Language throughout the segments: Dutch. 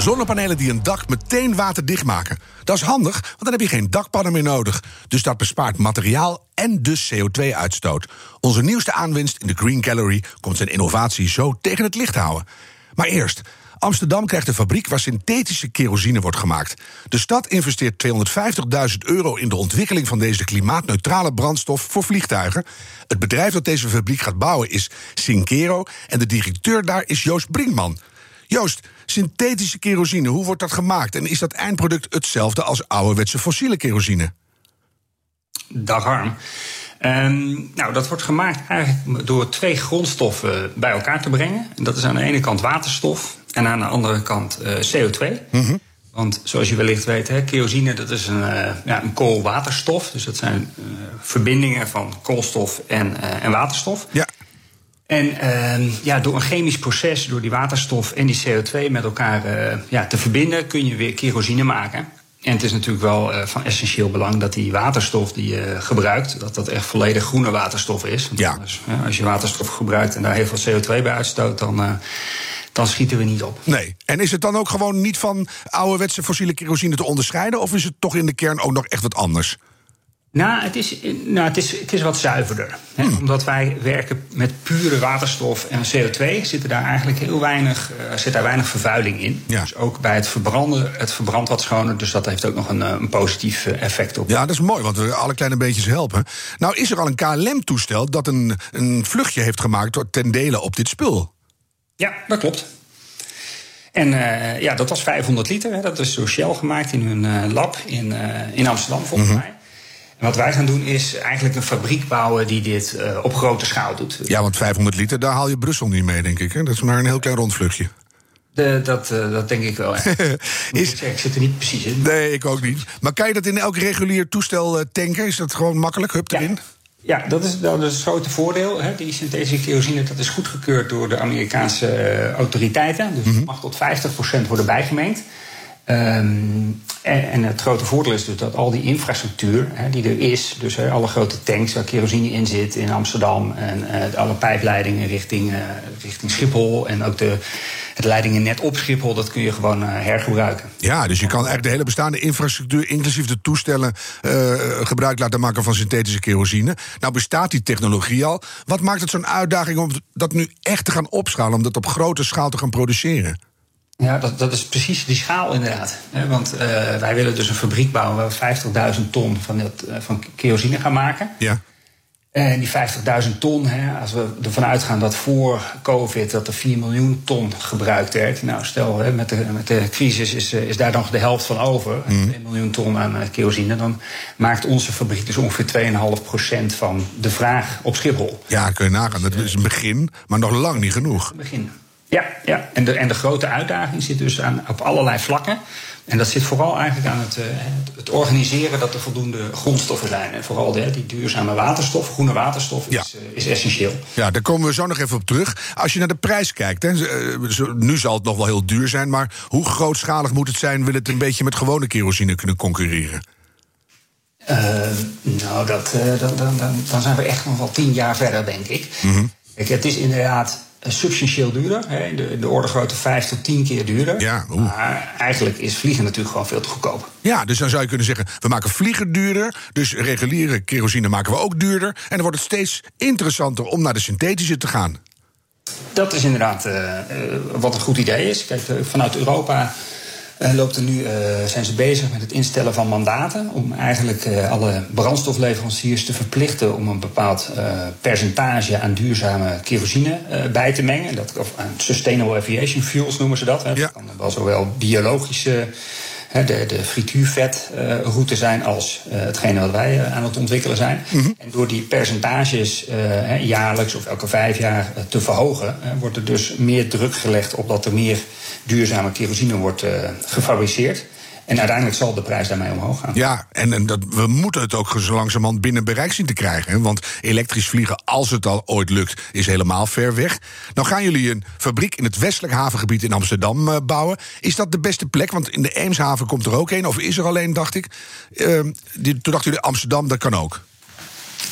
Zonnepanelen die een dak meteen waterdicht maken. Dat is handig, want dan heb je geen dakpannen meer nodig. Dus dat bespaart materiaal en dus CO2-uitstoot. Onze nieuwste aanwinst in de Green Gallery komt zijn innovatie zo tegen het licht houden. Maar eerst, Amsterdam krijgt een fabriek waar synthetische kerosine wordt gemaakt. De stad investeert 250.000 euro in de ontwikkeling van deze klimaatneutrale brandstof voor vliegtuigen. Het bedrijf dat deze fabriek gaat bouwen is Synkero en de directeur daar is Joost Brinkman. Joost, synthetische kerosine, hoe wordt dat gemaakt? En is dat eindproduct hetzelfde als ouderwetse fossiele kerosine? Dag Harm. Ehm, nou, dat wordt gemaakt eigenlijk door twee grondstoffen bij elkaar te brengen. En dat is aan de ene kant waterstof en aan de andere kant uh, CO2. Want zoals je wellicht weet, hè, kerosine dat is een, uh, ja, een koolwaterstof. Dus dat zijn uh, verbindingen van koolstof en, en waterstof. Ja. En ja, door een chemisch proces, door die waterstof en die CO2 met elkaar ja, te verbinden, kun je weer kerosine maken. En het is natuurlijk wel uh, van essentieel belang dat die waterstof die je gebruikt, dat dat echt volledig groene waterstof is. Ja. Dus, als je waterstof gebruikt en daar heel veel CO2 bij uitstoot, dan, uh, dan schieten we niet op. Nee. En is het dan ook gewoon niet van ouderwetse fossiele kerosine te onderscheiden? Of is het toch in de kern ook nog echt wat anders? Nou, het is, nou, het is, het is wat zuiverder. Hè? Hmm. Omdat wij werken met pure waterstof en CO2 zit daar eigenlijk heel weinig, uh, zit daar weinig vervuiling in. Ja. Dus ook bij het verbranden, het verbrandt wat schoner. Dus dat heeft ook nog een, een positief effect op. Ja, dat is mooi, want we alle kleine beetjes helpen. Nou is er al een KLM-toestel dat een, een vluchtje heeft gemaakt ten dele op dit spul. Ja, dat klopt. En uh, ja, dat was 500 liter. Hè. Dat is door Shell gemaakt in hun uh, lab in, in Amsterdam, volgens mm -hmm. mij. En wat wij gaan doen is eigenlijk een fabriek bouwen die dit uh, op grote schaal doet. Ja, want 500 liter, daar haal je Brussel niet mee, denk ik. Hè? Dat is maar een heel klein rondvluchtje. De, dat, uh, dat denk ik wel. Is, ik, zit er niet precies in. Nee, ik ook niet. Maar kan je dat in elk regulier toestel uh, tanken? Is dat gewoon makkelijk? Hup erin? Ja. Ja, dat is, dat is het grote voordeel. Hè. Die synthetische kerosine dat is goedgekeurd door de Amerikaanse uh, autoriteiten. Dus mm -hmm. mag tot 50% worden bijgemengd. Um, en, het grote voordeel is dus dat al die infrastructuur hè, die er is, dus hè, alle grote tanks waar kerosine in zit in Amsterdam en uh, alle pijpleidingen richting, uh, richting Schiphol en ook de, het leidingennet op Schiphol, dat kun je gewoon uh, hergebruiken. Ja, dus je kan eigenlijk de hele bestaande infrastructuur, inclusief de toestellen, gebruik laten maken van synthetische kerosine. Nou bestaat die technologie al. Wat maakt het zo'n uitdaging om dat nu echt te gaan opschalen, om dat op grote schaal te gaan produceren? Ja, dat, dat is precies die schaal inderdaad. Want uh, wij willen dus een fabriek bouwen waar we 50.000 ton van, dat, uh, van kerosine gaan maken. Ja. En die 50.000 ton, hè, als we ervan uitgaan dat voor COVID dat er 4 miljoen ton gebruikt werd. Nou, stel, hè, met, de, met de crisis is, is daar nog de helft van over. Mm. 2 miljoen ton aan kerosine. Dan maakt onze fabriek dus ongeveer 2,5% van de vraag op Schiphol. Ja, kun je nagaan. Dat is een begin, maar nog lang niet genoeg. Een begin. Ja, ja. En, de, en de grote uitdaging zit dus aan, op allerlei vlakken. En dat zit vooral eigenlijk aan het, uh, het organiseren dat er voldoende grondstoffen zijn. En vooral de, die duurzame waterstof, groene waterstof, ja. is, uh, is, essentieel. Ja, daar komen we zo nog even op terug. Als je naar de prijs kijkt, hè, nu zal het nog wel heel duur zijn, maar hoe grootschalig moet het zijn? Wil het een beetje met gewone kerosine kunnen concurreren? Uh, nou, dat, dan, dan, dan, dan zijn we echt nog wel tien jaar verder, denk ik. Mm -hmm. Kijk, het is inderdaad substantieel duurder. Hè, in, de, in de orde grootte vijf tot tien keer duurder. Ja, maar eigenlijk is vliegen natuurlijk gewoon veel te goedkoop. Ja, dus dan zou je kunnen zeggen: we maken vliegen duurder. Dus reguliere kerosine maken we ook duurder. En dan wordt het steeds interessanter om naar de synthetische te gaan. Dat is inderdaad uh, uh, wat een goed idee is. Kijk, vanuit Europa. Uh, loopt er nu, uh, zijn ze bezig met het instellen van mandaten. Om eigenlijk uh, alle brandstofleveranciers te verplichten om een bepaald percentage aan duurzame kerosine bij te mengen. Dat, of sustainable aviation fuels noemen ze dat. Hè. Ja. Dat kan wel zowel biologische de, de frituurvetroute zijn als hetgene wat wij aan het ontwikkelen zijn. Mhm. En door die percentages jaarlijks of elke vijf jaar te verhogen, wordt er dus meer druk gelegd op dat er meer duurzame kerosine wordt gefabriceerd. En uiteindelijk zal de prijs daarmee omhoog gaan. Ja, en, en dat, we moeten het ook zo langzamerhand binnen bereik zien te krijgen. Hè? Want elektrisch vliegen, als het al ooit lukt, is helemaal ver weg. Nou gaan jullie een fabriek in het westelijk havengebied in Amsterdam uh, bouwen. Is dat de beste plek? Want in de Eemshaven komt er ook een, of is er alleen, dacht ik. Uh, die, toen dachten jullie Amsterdam, dat kan ook.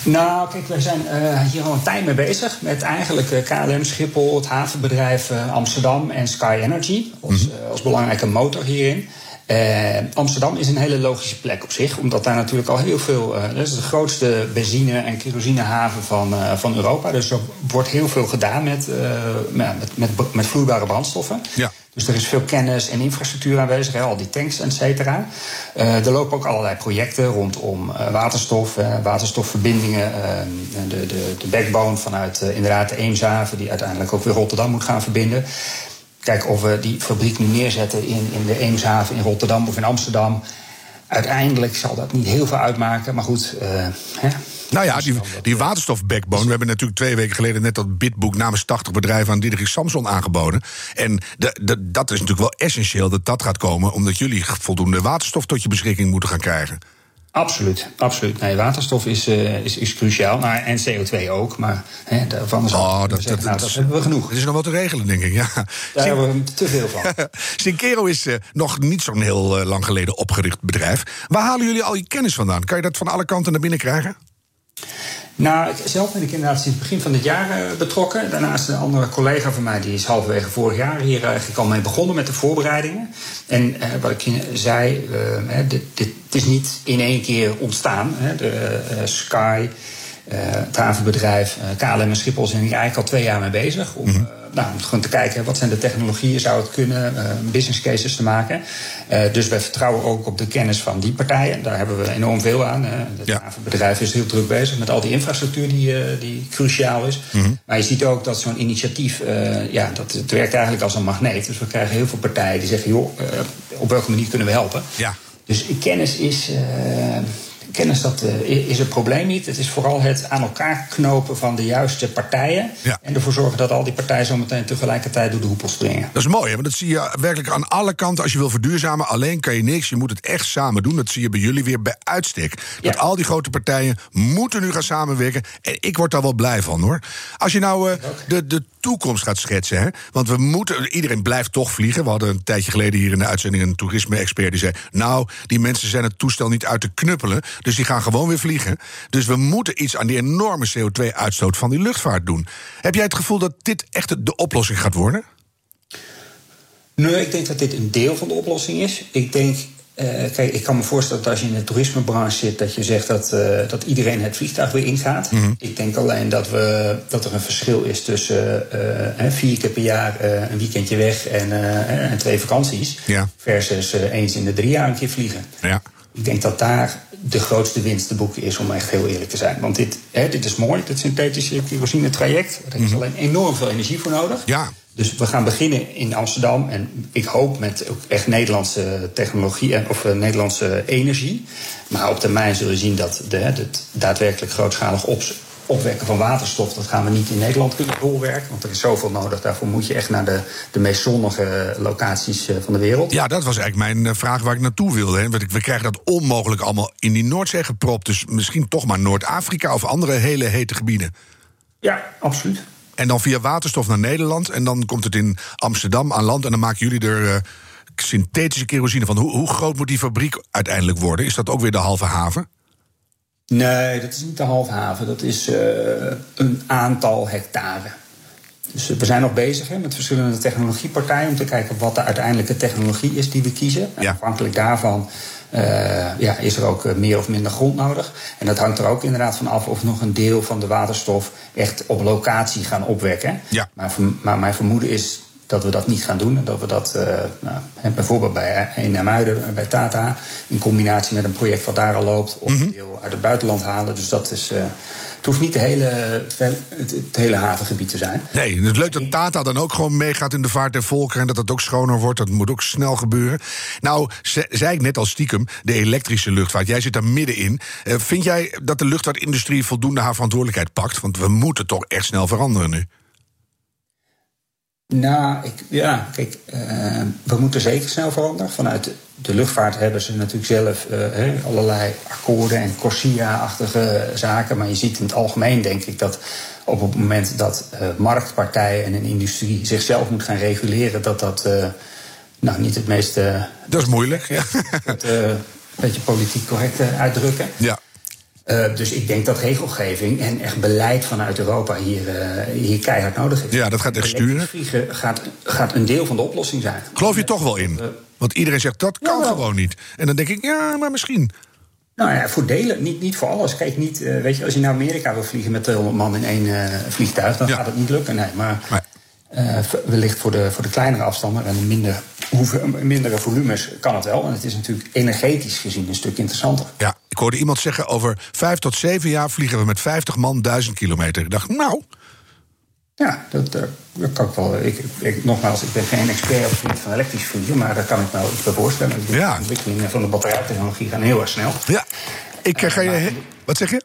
Nou, kijk, wij zijn uh, hier al een tijd mee bezig. Met eigenlijk uh, KLM, Schiphol, het havenbedrijf uh, Amsterdam en Sky Energy. Als, -hmm. als belangrijke motor hierin. Uh, Amsterdam is een hele logische plek op zich, omdat daar natuurlijk al heel veel. Uh, dat is de grootste benzine- en kerosinehaven van, uh, van Europa. Dus er wordt heel veel gedaan met, met, met, met, vloeibare brandstoffen. Ja. Dus er is veel kennis en infrastructuur aanwezig, hè, al die tanks, et cetera. er lopen ook allerlei projecten rondom waterstof, waterstofverbindingen. de, de, de backbone vanuit inderdaad de Eemshaven, die uiteindelijk ook weer Rotterdam moet gaan verbinden kijken of we die fabriek nu neerzetten in, in de Eemshaven in Rotterdam of in Amsterdam. Uiteindelijk zal dat niet heel veel uitmaken, maar goed. Uh, hè. Nou ja, die, die waterstofbackbone. We hebben natuurlijk twee weken geleden net dat bidboek namens 80 bedrijven aan Diederik Samson aangeboden. En de, de, dat is natuurlijk wel essentieel dat dat gaat komen, omdat jullie voldoende waterstof tot je beschikking moeten gaan krijgen. Absoluut, absoluut. Nee, waterstof is, uh, is, is cruciaal. Nou, en CO2 ook, maar hè, daarvan is oh, dat, dat, zeggen, dat, nou, dat hebben we genoeg. Er is nog wat te regelen, denk ik. Ja. Daar hebben we te veel van. Sinkero is uh, nog niet zo'n heel uh, lang geleden opgericht bedrijf. Waar halen jullie al je kennis vandaan? Kan je dat van alle kanten naar binnen krijgen? Nou, zelf ben ik inderdaad sinds begin van dit jaar uh, betrokken. Daarnaast een andere collega van mij, die is halverwege vorig jaar hier eigenlijk al mee begonnen met de voorbereidingen. En uh, wat ik zei, dit, dit is niet in één keer ontstaan. Hè. De Sky, het havenbedrijf, KLM en Schiphol zijn hier eigenlijk al twee jaar mee bezig. Om, Mhm. nou, om gewoon te kijken wat zijn de technologieën, zou het kunnen, business cases te maken. Dus wij vertrouwen ook op de kennis van die partijen. Daar hebben we enorm veel aan. Het Ja. bedrijf is heel druk bezig met al die infrastructuur die, die cruciaal is. Mhm. Maar je ziet ook dat zo'n initiatief, ja, dat, het werkt eigenlijk als een magneet. Dus we krijgen heel veel partijen die zeggen, joh, op welke manier kunnen we helpen? Ja. Dus kennis is. Uh, kennis dat, uh, is het probleem niet. Het is vooral het aan elkaar knopen van de juiste partijen. Ja. En ervoor zorgen dat al die partijen zo meteen tegelijkertijd door de hoepel springen. Dat is mooi, hè? want dat zie je werkelijk aan alle kanten. Als je wil verduurzamen, alleen kan je niks. Je moet het echt samen doen. Dat zie je bij jullie weer bij uitstek. Dat Ja. al die grote partijen moeten nu gaan samenwerken. En ik word daar wel blij van, hoor. Als je nou uh, de, de toekomst gaat schetsen, hè? want we moeten, iedereen blijft toch vliegen. We hadden een tijdje geleden hier in de uitzending een toerisme-expert die zei: Nou, die mensen zijn het toestel niet uit te knuppelen, dus die gaan gewoon weer vliegen. Dus we moeten iets aan die enorme CO2-uitstoot van die luchtvaart doen. Heb jij het gevoel dat dit echt de oplossing gaat worden? Nee, ik denk dat dit een deel van de oplossing is. Ik denk. Uh, kijk, ik kan me voorstellen dat als je in de toerismebranche zit, dat je zegt dat, uh, dat iedereen het vliegtuig weer ingaat. Mhm. Ik denk alleen dat, we, dat er een verschil is tussen uh, vier keer per jaar een weekendje weg en, en twee vakanties. Ja. Versus eens in de drie jaar een keer vliegen. Ja. Ik denk dat daar de grootste winst te boeken is, om echt heel eerlijk te zijn. Want dit, hè, dit is mooi, dit synthetische kerosine traject. Daar is alleen enorm veel energie voor nodig. Ja. Dus we gaan beginnen in Amsterdam. En ik hoop met ook echt Nederlandse technologie en, of uh, Nederlandse energie. Maar op termijn zullen we zien dat de, het daadwerkelijk grootschalig op, opwekken van waterstof, dat gaan we niet in Nederland kunnen doorwerken. Want er is zoveel nodig. Daarvoor moet je echt naar de, de meest zonnige locaties uh, van de wereld. Ja, dat was eigenlijk mijn uh, vraag waar ik naartoe wilde. Hè. We krijgen dat onmogelijk allemaal in die Noordzee gepropt. Dus misschien toch maar Noord-Afrika of andere hele hete gebieden. Ja, absoluut. En dan via waterstof naar Nederland. En dan komt het in Amsterdam aan land. En dan maken jullie er uh, synthetische kerosine van. Hoe, hoe, groot moet die fabriek uiteindelijk worden? Is dat ook weer de halve haven? Nee, dat is niet de halve haven. Dat is uh, een aantal hectare. Dus we zijn nog bezig hè, met verschillende technologiepartijen om te kijken wat de uiteindelijke technologie is die we kiezen. Ja. Afhankelijk daarvan uh, ja, is er ook meer of minder grond nodig. En dat hangt er ook inderdaad van af of nog een deel van de waterstof echt op locatie gaan opwekken. Ja. Maar, maar mijn vermoeden is dat we dat niet gaan doen. En dat we dat nou, bijvoorbeeld bij Enamuiden, bij Tata, in combinatie met een project wat daar al loopt, of een deel uit het buitenland halen. Dus dat is. Het hoeft niet de hele, het, hele havengebied te zijn. Nee, het is leuk dat Tata dan ook gewoon meegaat in de vaart der volkeren... en dat het ook schoner wordt. Dat moet ook snel gebeuren. Nou, zei ik net al stiekem, de elektrische luchtvaart. Jij zit daar middenin. Uh, vind jij dat de luchtvaartindustrie voldoende haar verantwoordelijkheid pakt? Want we moeten toch echt snel veranderen nu. Nou, ik, ja, kijk, uh, we moeten zeker snel veranderen. Vanuit de luchtvaart hebben ze natuurlijk zelf uh, allerlei akkoorden en Corsia-achtige zaken. Maar je ziet in het algemeen, denk ik, dat op het moment dat uh, marktpartijen en een industrie zichzelf moet gaan reguleren, dat dat nou, niet het meest. dat is moeilijk, ja. Het, een beetje politiek correct uitdrukken. Ja. Uh, dus ik denk dat regelgeving en echt beleid vanuit Europa hier, uh, hier keihard nodig is. Ja, dat gaat echt sturen. Vliegen gaat, gaat een deel van de oplossing zijn. Geloof je toch wel in? Want iedereen zegt dat kan gewoon niet. En dan denk ik, ja, maar misschien. Nou ja, voor delen, niet, niet voor alles. Kijk, niet, uh, weet je, als je naar Amerika wil vliegen met 200 man in één vliegtuig, dan ja. gaat het niet lukken. Nee, maar. Uh, wellicht voor de, voor de kleinere afstanden en minder, hoeveel, mindere volumes kan het wel. En het is natuurlijk energetisch gezien een stuk interessanter. Ja, ik hoorde iemand zeggen: over vijf tot zeven jaar vliegen we met 50 man duizend kilometer. Ik dacht, nou. Ja, dat, dat kan ik wel. Ik, ik, nogmaals, ik ben geen expert op het gebied van elektrisch vliegen, maar daar kan ik me wel iets bij voorstellen. Ja. De ontwikkelingen van de batterijtechnologie gaan heel erg snel. Ja, ik uh, ga je. Wat zeg je?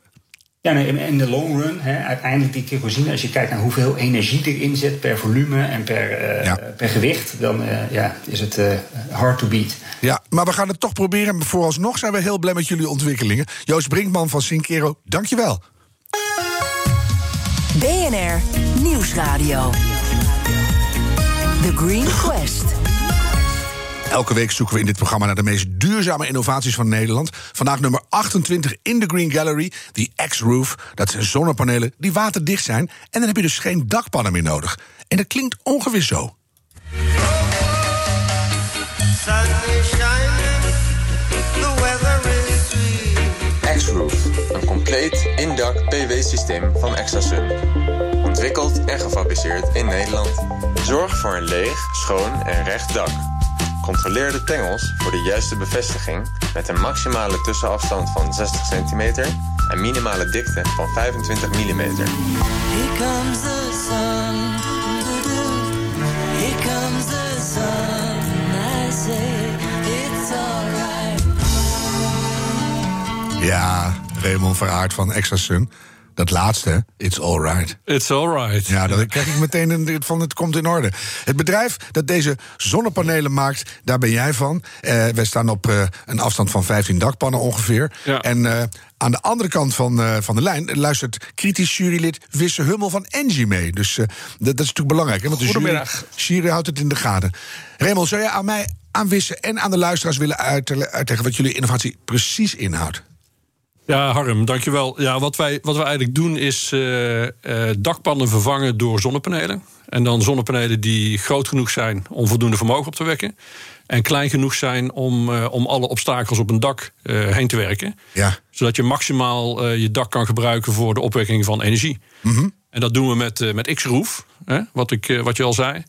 Ja, nee, in de long run, hè, uiteindelijk die kerosine, als je kijkt naar hoeveel energie erin zit per volume en per, uh, ja. per gewicht, dan uh, ja, is het uh, hard to beat. Ja, maar we gaan het toch proberen. Vooralsnog zijn we heel blij met jullie ontwikkelingen. Joost Brinkman van Sinkero, dankjewel. BNR Nieuwsradio. The Green Quest. Elke week zoeken we in dit programma naar de meest duurzame innovaties van Nederland. Vandaag nummer 28 in de Green Gallery, die X-Roof. Dat zijn zonnepanelen die waterdicht zijn. En dan heb je dus geen dakpannen meer nodig. En dat klinkt ongeveer zo. X-Roof, een compleet indak PW-systeem van ExtraSun. Ontwikkeld en gefabriceerd in Nederland. Zorg voor een leeg, schoon en recht dak. Controleer de tengels voor de juiste bevestiging met een maximale tussenafstand van 60 cm en minimale dikte van 25 mm. Here comes the sun. Here comes the sun. I say it's alright. Ja, Raymond Verhaard van Extra Sun. Dat laatste, it's alright. It's alright. Ja, dan krijg ik meteen een, van het komt in orde. Het bedrijf dat deze zonnepanelen maakt, daar ben jij van. Uh, wij staan op uh, een afstand van 15 dakpannen ongeveer. Ja. En uh, aan de andere kant van, van de lijn luistert kritisch jurylid Wisse Hummel van Engie mee. Dus dat, dat, is natuurlijk belangrijk. Hè? Want de jury, jury houdt het in de gaten. Raymond, zou je aan mij, aan Wisse en aan de luisteraars willen uitleggen wat jullie innovatie precies inhoudt? Ja, Harm, dankjewel. Ja, wat wij, wat wij eigenlijk doen is uh, uh, dakpannen vervangen door zonnepanelen. En dan zonnepanelen die groot genoeg zijn om voldoende vermogen op te wekken. En klein genoeg zijn om, uh, om alle obstakels op een dak heen te werken. Ja. Zodat je maximaal je dak kan gebruiken voor de opwekking van energie. Mm -hmm. En dat doen we met, met X-Roof, wat, ik, wat je al zei.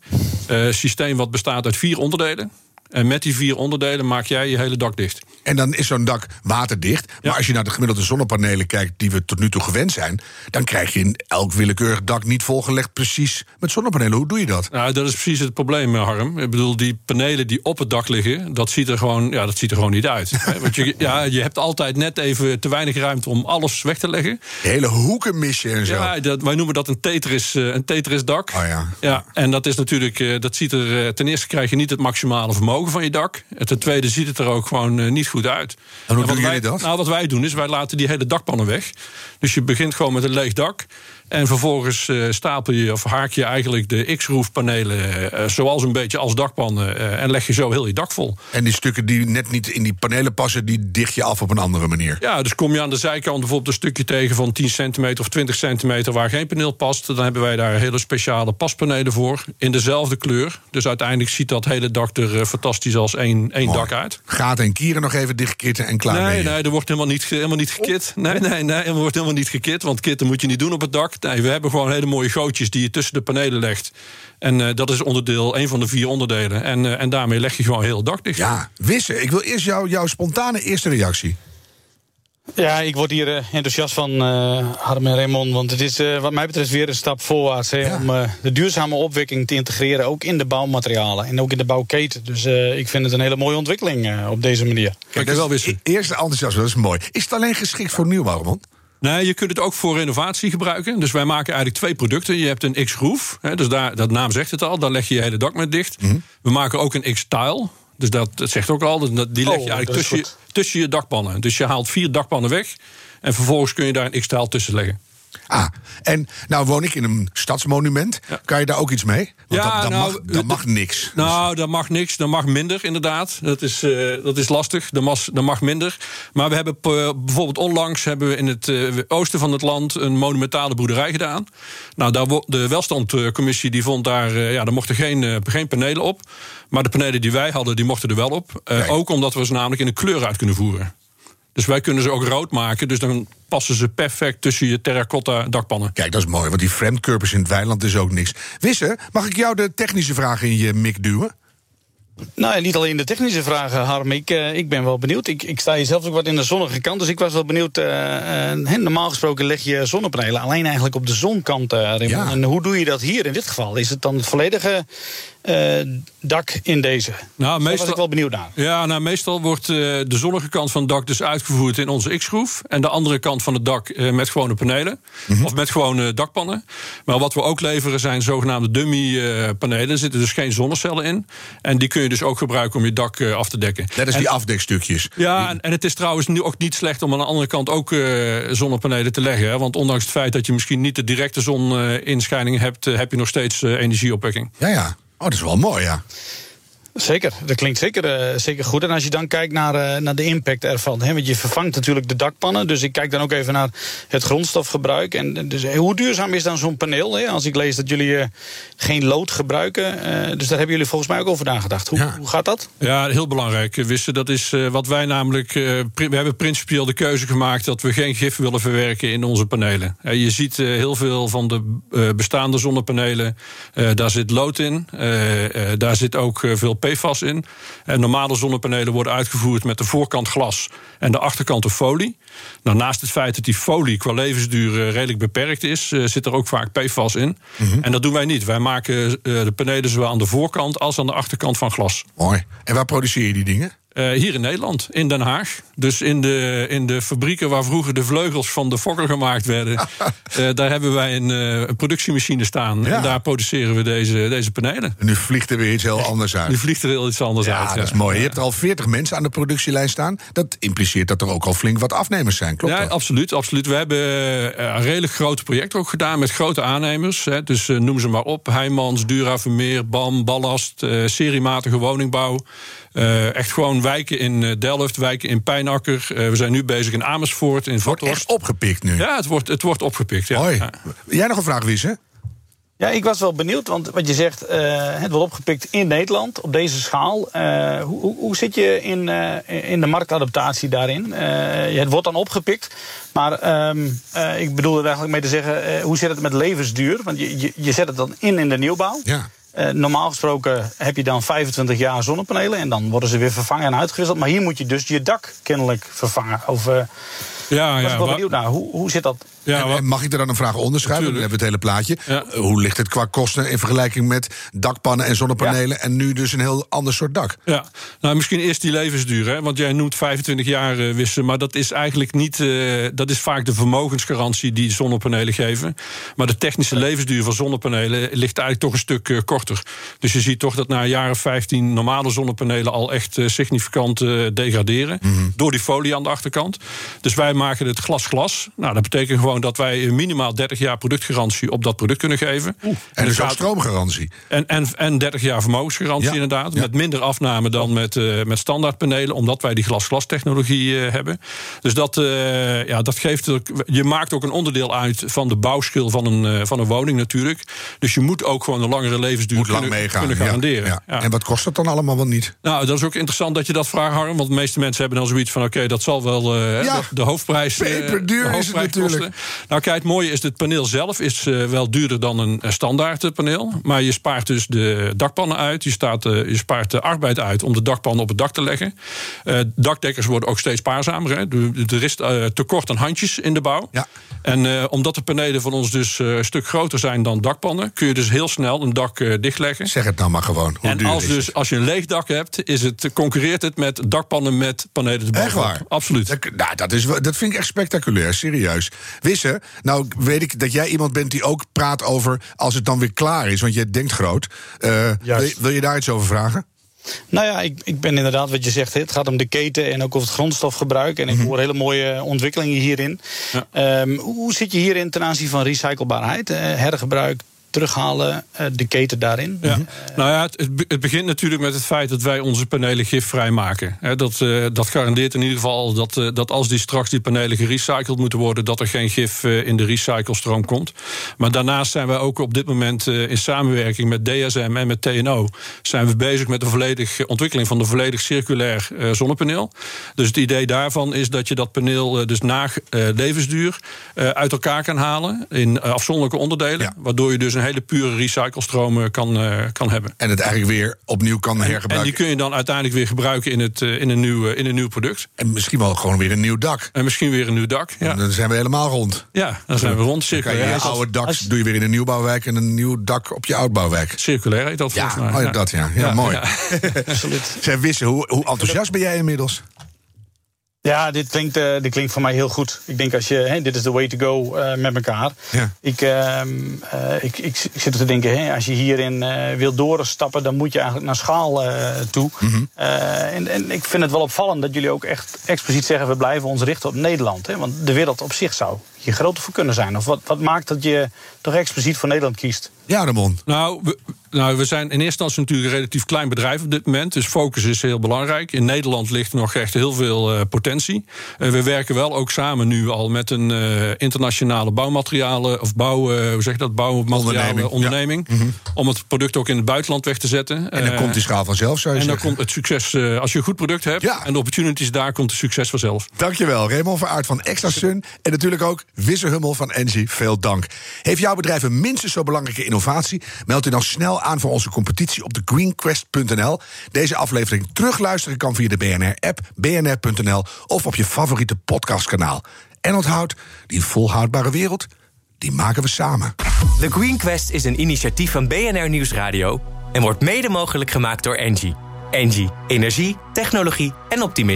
Systeem wat bestaat uit vier onderdelen. En met die vier onderdelen maak jij je hele dak dicht. En dan is zo'n dak waterdicht. Maar als je naar de gemiddelde zonnepanelen kijkt die we tot nu toe gewend zijn, dan krijg je in elk willekeurig dak niet volgelegd precies met zonnepanelen. Hoe doe je dat? Nou, dat is precies het probleem, Harm. Ik bedoel, die panelen die op het dak liggen, dat ziet er gewoon, ja, dat ziet er gewoon niet uit. Want je, ja, je hebt altijd net even te weinig ruimte om alles weg te leggen. De hele hoeken mis je en zo. Ja, dat, wij noemen dat een Tetris, een Tetris dak. Oh ja. ja. En dat is natuurlijk, dat ziet er, ten eerste krijg je niet het maximale vermogen van je dak. En ten tweede ziet het er ook gewoon niet goed uit. En hoe doen jullie dat? Nou, wat wij doen is, wij laten die hele dakpannen weg. Dus je begint gewoon met een leeg dak. En vervolgens uh, stapel je of haak je eigenlijk de X-roofpanelen uh, zoals een beetje als dakpannen. Uh, en leg je zo heel je dak vol. En die stukken die net niet in die panelen passen, die dicht je af op een andere manier. Ja, dus kom je aan de zijkant bijvoorbeeld een stukje tegen van 10 centimeter of 20 centimeter waar geen paneel past. Dan hebben wij daar hele speciale paspanelen voor. In dezelfde kleur. Dus uiteindelijk ziet dat hele dak er fantastisch als één, één dak uit. Gaten en kieren nog even dichtkitten en klaar. Nee, nee, er wordt helemaal niet, helemaal niet gekit. Nee, nee, nee, er wordt helemaal niet gekit. Want kitten moet je niet doen op het dak. Dak. Nee, we hebben gewoon hele mooie gootjes die je tussen de panelen legt. En eh, dat is onderdeel, een van de vier onderdelen. En, eh, en daarmee leg je gewoon heel het dak dicht. Ja, Wisse, ik wil eerst jou, jouw spontane eerste reactie. Ja, ik word hier eh, enthousiast van, eh Harm en Raymond. Want het is eh, wat mij betreft weer een stap voorwaarts. Hè, Ja. Om eh, de duurzame opwekking te integreren, ook in de bouwmaterialen. En ook in de bouwketen. Dus eh, ik vind het een hele mooie ontwikkeling eh, op deze manier. Kijk, wel wisten. E- Eerste enthousiasme, dat is mooi. Is het alleen geschikt voor nieuwbouw, man? Nee, je kunt het ook voor renovatie gebruiken. Dus wij maken eigenlijk twee producten. Je hebt een hè, dus daar, dat naam zegt het al. Daar leg je je hele dak mee dicht. Mhm. We maken ook een X-tile. Dus dat, dat zegt ook al. Dat, die leg je Oh, eigenlijk tussen, je- tussen je dakpannen. Dus je haalt vier dakpannen weg. En vervolgens kun je daar een X-tile tussen leggen. Ah, en nou woon ik in een stadsmonument. Ja. Kan je daar ook iets mee? Want Ja, dan, dan, nou, mag, dan mag niks. Nou, dat mag niks. Dat mag minder, inderdaad. Dat is, eh, dat is lastig. Dat mag, dat mag minder. Maar we hebben bijvoorbeeld onlangs hebben we in het eh, oosten van het land een monumentale boerderij gedaan. Nou, daar de welstandcommissie die vond daar, eh, ja, daar mochten geen, geen panelen op. Maar de panelen die wij hadden, die mochten er wel op. Ook omdat we ze namelijk in een kleur uit kunnen voeren. Dus wij kunnen ze ook rood maken. Dus dan passen ze perfect tussen je terracotta dakpannen. Kijk, dat is mooi, want die vreemdkurpers in het weiland is ook niks. Wisse, mag ik jou de technische vragen in je mik duwen? Nou, niet alleen de technische vragen, Harm. Ik, eh, ik ben wel benieuwd. Ik, ik sta hier zelf ook wat in de zonnige kant. Dus ik was wel benieuwd. eh, eh, normaal gesproken leg je zonnepanelen alleen eigenlijk op de zonkant. eh, Raymond. Ja. En hoe doe je dat hier in dit geval? Is het dan het volledige eh, dak in deze? Nou, Daar was ik wel benieuwd naar. Ja, nou, meestal wordt eh, de zonnige kant van het dak dus uitgevoerd in onze X-groef. En de andere kant van het dak eh, met gewone panelen. Of met gewone dakpannen. Maar wat we ook leveren zijn zogenaamde dummy-panelen. er zitten dus geen zonnecellen in. En die kun je dus ook gebruiken om je dak eh, af te dekken. Net als En- die afdekstukjes. ja, en, en het is trouwens nu ook niet slecht om aan de andere kant ook eh, zonnepanelen te leggen. Hè? Want ondanks het feit dat je misschien niet de directe zoninschijning hebt, heb je nog steeds eh, energieopwekking. Ja, ja. Oh, dat is wel mooi, ja. Zeker, dat klinkt zeker, eh, zeker goed. En als je dan kijkt naar, eh, naar de impact ervan. Hè, want je vervangt natuurlijk de dakpannen. Dus ik kijk dan ook even naar het grondstofgebruik. En eh, dus, hoe duurzaam is dan zo'n paneel? Hè? Als ik lees dat jullie geen lood gebruiken. dus daar hebben jullie volgens mij ook over nagedacht. Hoe, Ja. hoe gaat dat? Ja, heel belangrijk. Wisten, dat is wat wij namelijk. we hebben principieel de keuze gemaakt dat we geen gif willen verwerken in onze panelen. Je ziet heel veel van de bestaande zonnepanelen. daar zit lood in. daar zit ook veel PFAS in. En normale zonnepanelen worden uitgevoerd met de voorkant glas en de achterkant de folie. Nou, naast het feit dat die folie qua levensduur eh, redelijk beperkt is, eh, zit er ook vaak PFAS in. En dat doen wij niet. Wij maken eh, de panelen zowel aan de voorkant als aan de achterkant van glas. Mooi. En waar produceer je die dingen? Eh, hier in Nederland, in Den Haag. Dus in de, in de fabrieken waar vroeger de vleugels van de Fokker gemaakt werden. eh, daar hebben wij een, eh, een productiemachine staan. Ja. En daar produceren we deze, deze panelen. En nu vliegt er weer iets heel anders uit. Nu vliegt er heel iets anders Ja, uit. dat is mooi. Je hebt er al 40 mensen aan de productielijn staan. Dat impliceert dat er ook al flink wat afnemers zijn. Klopt ja, dat? absoluut, absoluut. We hebben een redelijk groot project ook gedaan met grote aannemers. Hè, dus noem ze maar op. Heijmans, Dura Vermeer, BAM, Ballast, seriematige woningbouw. Echt gewoon wijken in eh, Delft, wijken in Pijnakker. Eh, we zijn nu bezig in Amersfoort, in Wordt Vathorst. echt opgepikt nu. Ja, het wordt, het wordt opgepikt. Ja. Ja. Jij nog een vraag, Wisse? Ja, ik was wel benieuwd, want wat je zegt, eh, het wordt opgepikt in Nederland op deze schaal. Eh, hoe, hoe, hoe zit je in, eh, in de marktadaptatie daarin? Eh, het wordt dan opgepikt, maar ehm, eh, ik bedoel er eigenlijk mee te zeggen, eh, hoe zit het met levensduur? Want je, je, je zet het dan in in de nieuwbouw. Ja. Eh, normaal gesproken heb je dan 25 jaar zonnepanelen en dan worden ze weer vervangen en uitgewisseld. Maar hier moet je dus je dak kennelijk vervangen. Of, eh Ja, was ja, ik wel benieuwd naar. Hoe, hoe zit dat? ja, En- wa- en mag ik er dan een vraag onderschrijven? Dan hebben we het hele plaatje. Ja. Eh, Hoe ligt het qua kosten in vergelijking met dakpannen en zonnepanelen... en nu dus een heel ander soort dak? Ja, nou misschien eerst die levensduur. Hè? Want jij noemt 25 jaar eh, wissen, maar dat is eigenlijk niet. eh, dat is vaak de vermogensgarantie die zonnepanelen geven. Maar de technische levensduur van zonnepanelen ligt eigenlijk toch een stuk korter. Dus je ziet toch dat na een jaar of 15 normale zonnepanelen al echt significant degraderen. Door die folie aan de achterkant. Dus wij maken het glas-glas. Nou, dat betekent gewoon dat wij minimaal 30 jaar productgarantie op dat product kunnen geven. En dus ook gaat- stroomgarantie. en, en, en 30 jaar vermogensgarantie Ja, inderdaad. ja. Met minder afname dan met, eh met standaardpanelen. Omdat wij die glas-glas technologie eh, hebben. Dus dat, eh, ja, dat geeft... ook- Je maakt ook een onderdeel uit van de bouwschil van een, van een woning natuurlijk. Dus je moet ook gewoon een langere levensduur Moet lang kunnen, kunnen garanderen. ja. Ja. En wat kost dat dan allemaal wel niet? Nou, dat is ook interessant dat je dat vraagt, Harm. Want de meeste mensen hebben dan zoiets van... oké, dat zal wel... de, de hoofdprijs. eh, Peperduur de is het kosten. natuurlijk. Nou, kijk, het mooie is, het paneel zelf is eh, wel duurder dan een eh, standaard eh, paneel. Maar je spaart dus de dakpannen uit. Je, staat, eh, je spaart de arbeid uit om de dakpannen op het dak te leggen. Eh, dakdekkers worden ook steeds spaarzamer. Hè. Er is eh, tekort aan handjes in de bouw. Ja. En eh, omdat de panelen van ons dus eh, een stuk groter zijn dan dakpannen... kun je dus heel snel een dak eh, dichtleggen. Zeg het nou maar gewoon. Hoe En duur als, is dus, het? als je een leeg dak hebt, is het, concurreert het met dakpannen met panelen. Echt waar? Absoluut. Dat, nou, dat, is, wel- dat vind ik echt spectaculair, serieus. Wisse, nou weet ik dat jij iemand bent die ook praat over als het dan weer klaar is, want je denkt groot. Eh, wil, je- wil je daar iets over vragen? Nou ja, ik, ik ben inderdaad wat je zegt. Het gaat om de keten en ook over het grondstofgebruik. En ik hoor hele mooie ontwikkelingen hierin. Ja. Ehm, hoe zit je hierin ten aanzien van recyclebaarheid? Eh, hergebruik, terughalen, eh, de keten daarin? Ja. Nou ja, het, het be- het begint natuurlijk met het feit dat wij onze panelen gifvrij maken. Hè, dat, eh, dat garandeert in ieder geval dat, eh, dat als die straks die panelen gerecycled moeten worden, dat er geen gif eh, in de recyclestroom komt. Maar daarnaast zijn wij ook op dit moment eh, in samenwerking met DSM en met TNO zijn we bezig met de volledige ontwikkeling van een volledig circulair eh, zonnepaneel. Dus het idee daarvan is dat je dat paneel eh, dus na eh, levensduur eh, uit elkaar kan halen in eh, afzonderlijke onderdelen, Ja. waardoor je dus een hele pure recyclestroom kan, eh, kan hebben. En het eigenlijk weer opnieuw kan En die hergebruiken. kun je dan uiteindelijk weer gebruiken in, het, eh, in, een, nieuw, in een nieuw product. En misschien wel gewoon weer een nieuw dak. En misschien weer een nieuw dak. Ja, Dan zijn we helemaal rond. ja dan zijn we rond. Dan kan je Circulair. je oude dak doe je weer in een nieuwbouwwijk en een nieuw dak op je oudbouwwijk. Circulair heet dat Ja, volgens mij. oh, dat ja. Ja, mooi. Absoluut. Wisse, hoe, hoe enthousiast ben jij inmiddels? Ja, dit klinkt, eh, dit klinkt voor mij heel goed. Ik denk als je, hè, dit is the way to go eh, met elkaar. Ja. Ik, ehm, eh, ik, ik, ik zit er te denken, hè, als je hierin eh wil doorstappen, dan moet je eigenlijk naar schaal eh, toe. Mhm. Eh, en, en ik vind het wel opvallend dat jullie ook echt expliciet zeggen, we blijven ons richten op Nederland. Hè, want de wereld op zich zou hier groter voor kunnen zijn. Of wat, wat maakt dat je toch expliciet voor Nederland kiest? Ja, Ramon. Nou we, nou, we zijn in eerste instantie natuurlijk een relatief klein bedrijf op dit moment. Dus focus is heel belangrijk. In Nederland ligt nog echt heel veel eh, potentie. Eh, we werken wel ook samen nu al met een eh, internationale bouwmaterialen... of bouw, hoe zeg je dat, bouwmaterialen Onderneming, onderneming. Om het product ook in het buitenland weg te zetten. En dan komt die schaal vanzelf, zou je En dan zeggen. komt het succes, als je een goed product hebt Ja. en de opportunities daar, komt het succes vanzelf. Dankjewel, Raymond van Aert van Extra Sun. En natuurlijk ook Wisse Hummel van Engie. Veel dank. Heeft jouw bedrijf een minstens zo belangrijke innovatie? Meld u dan snel aan voor onze competitie op de greenquest.nl. Deze aflevering terugluisteren kan via de BNR-app, bnr.nl... of op je favoriete podcastkanaal. En onthoud, die volhoudbare wereld, die maken we samen. The Green Quest is een initiatief van BNR Nieuwsradio en wordt mede mogelijk gemaakt door Engie. Engie, energie, technologie en optimisme.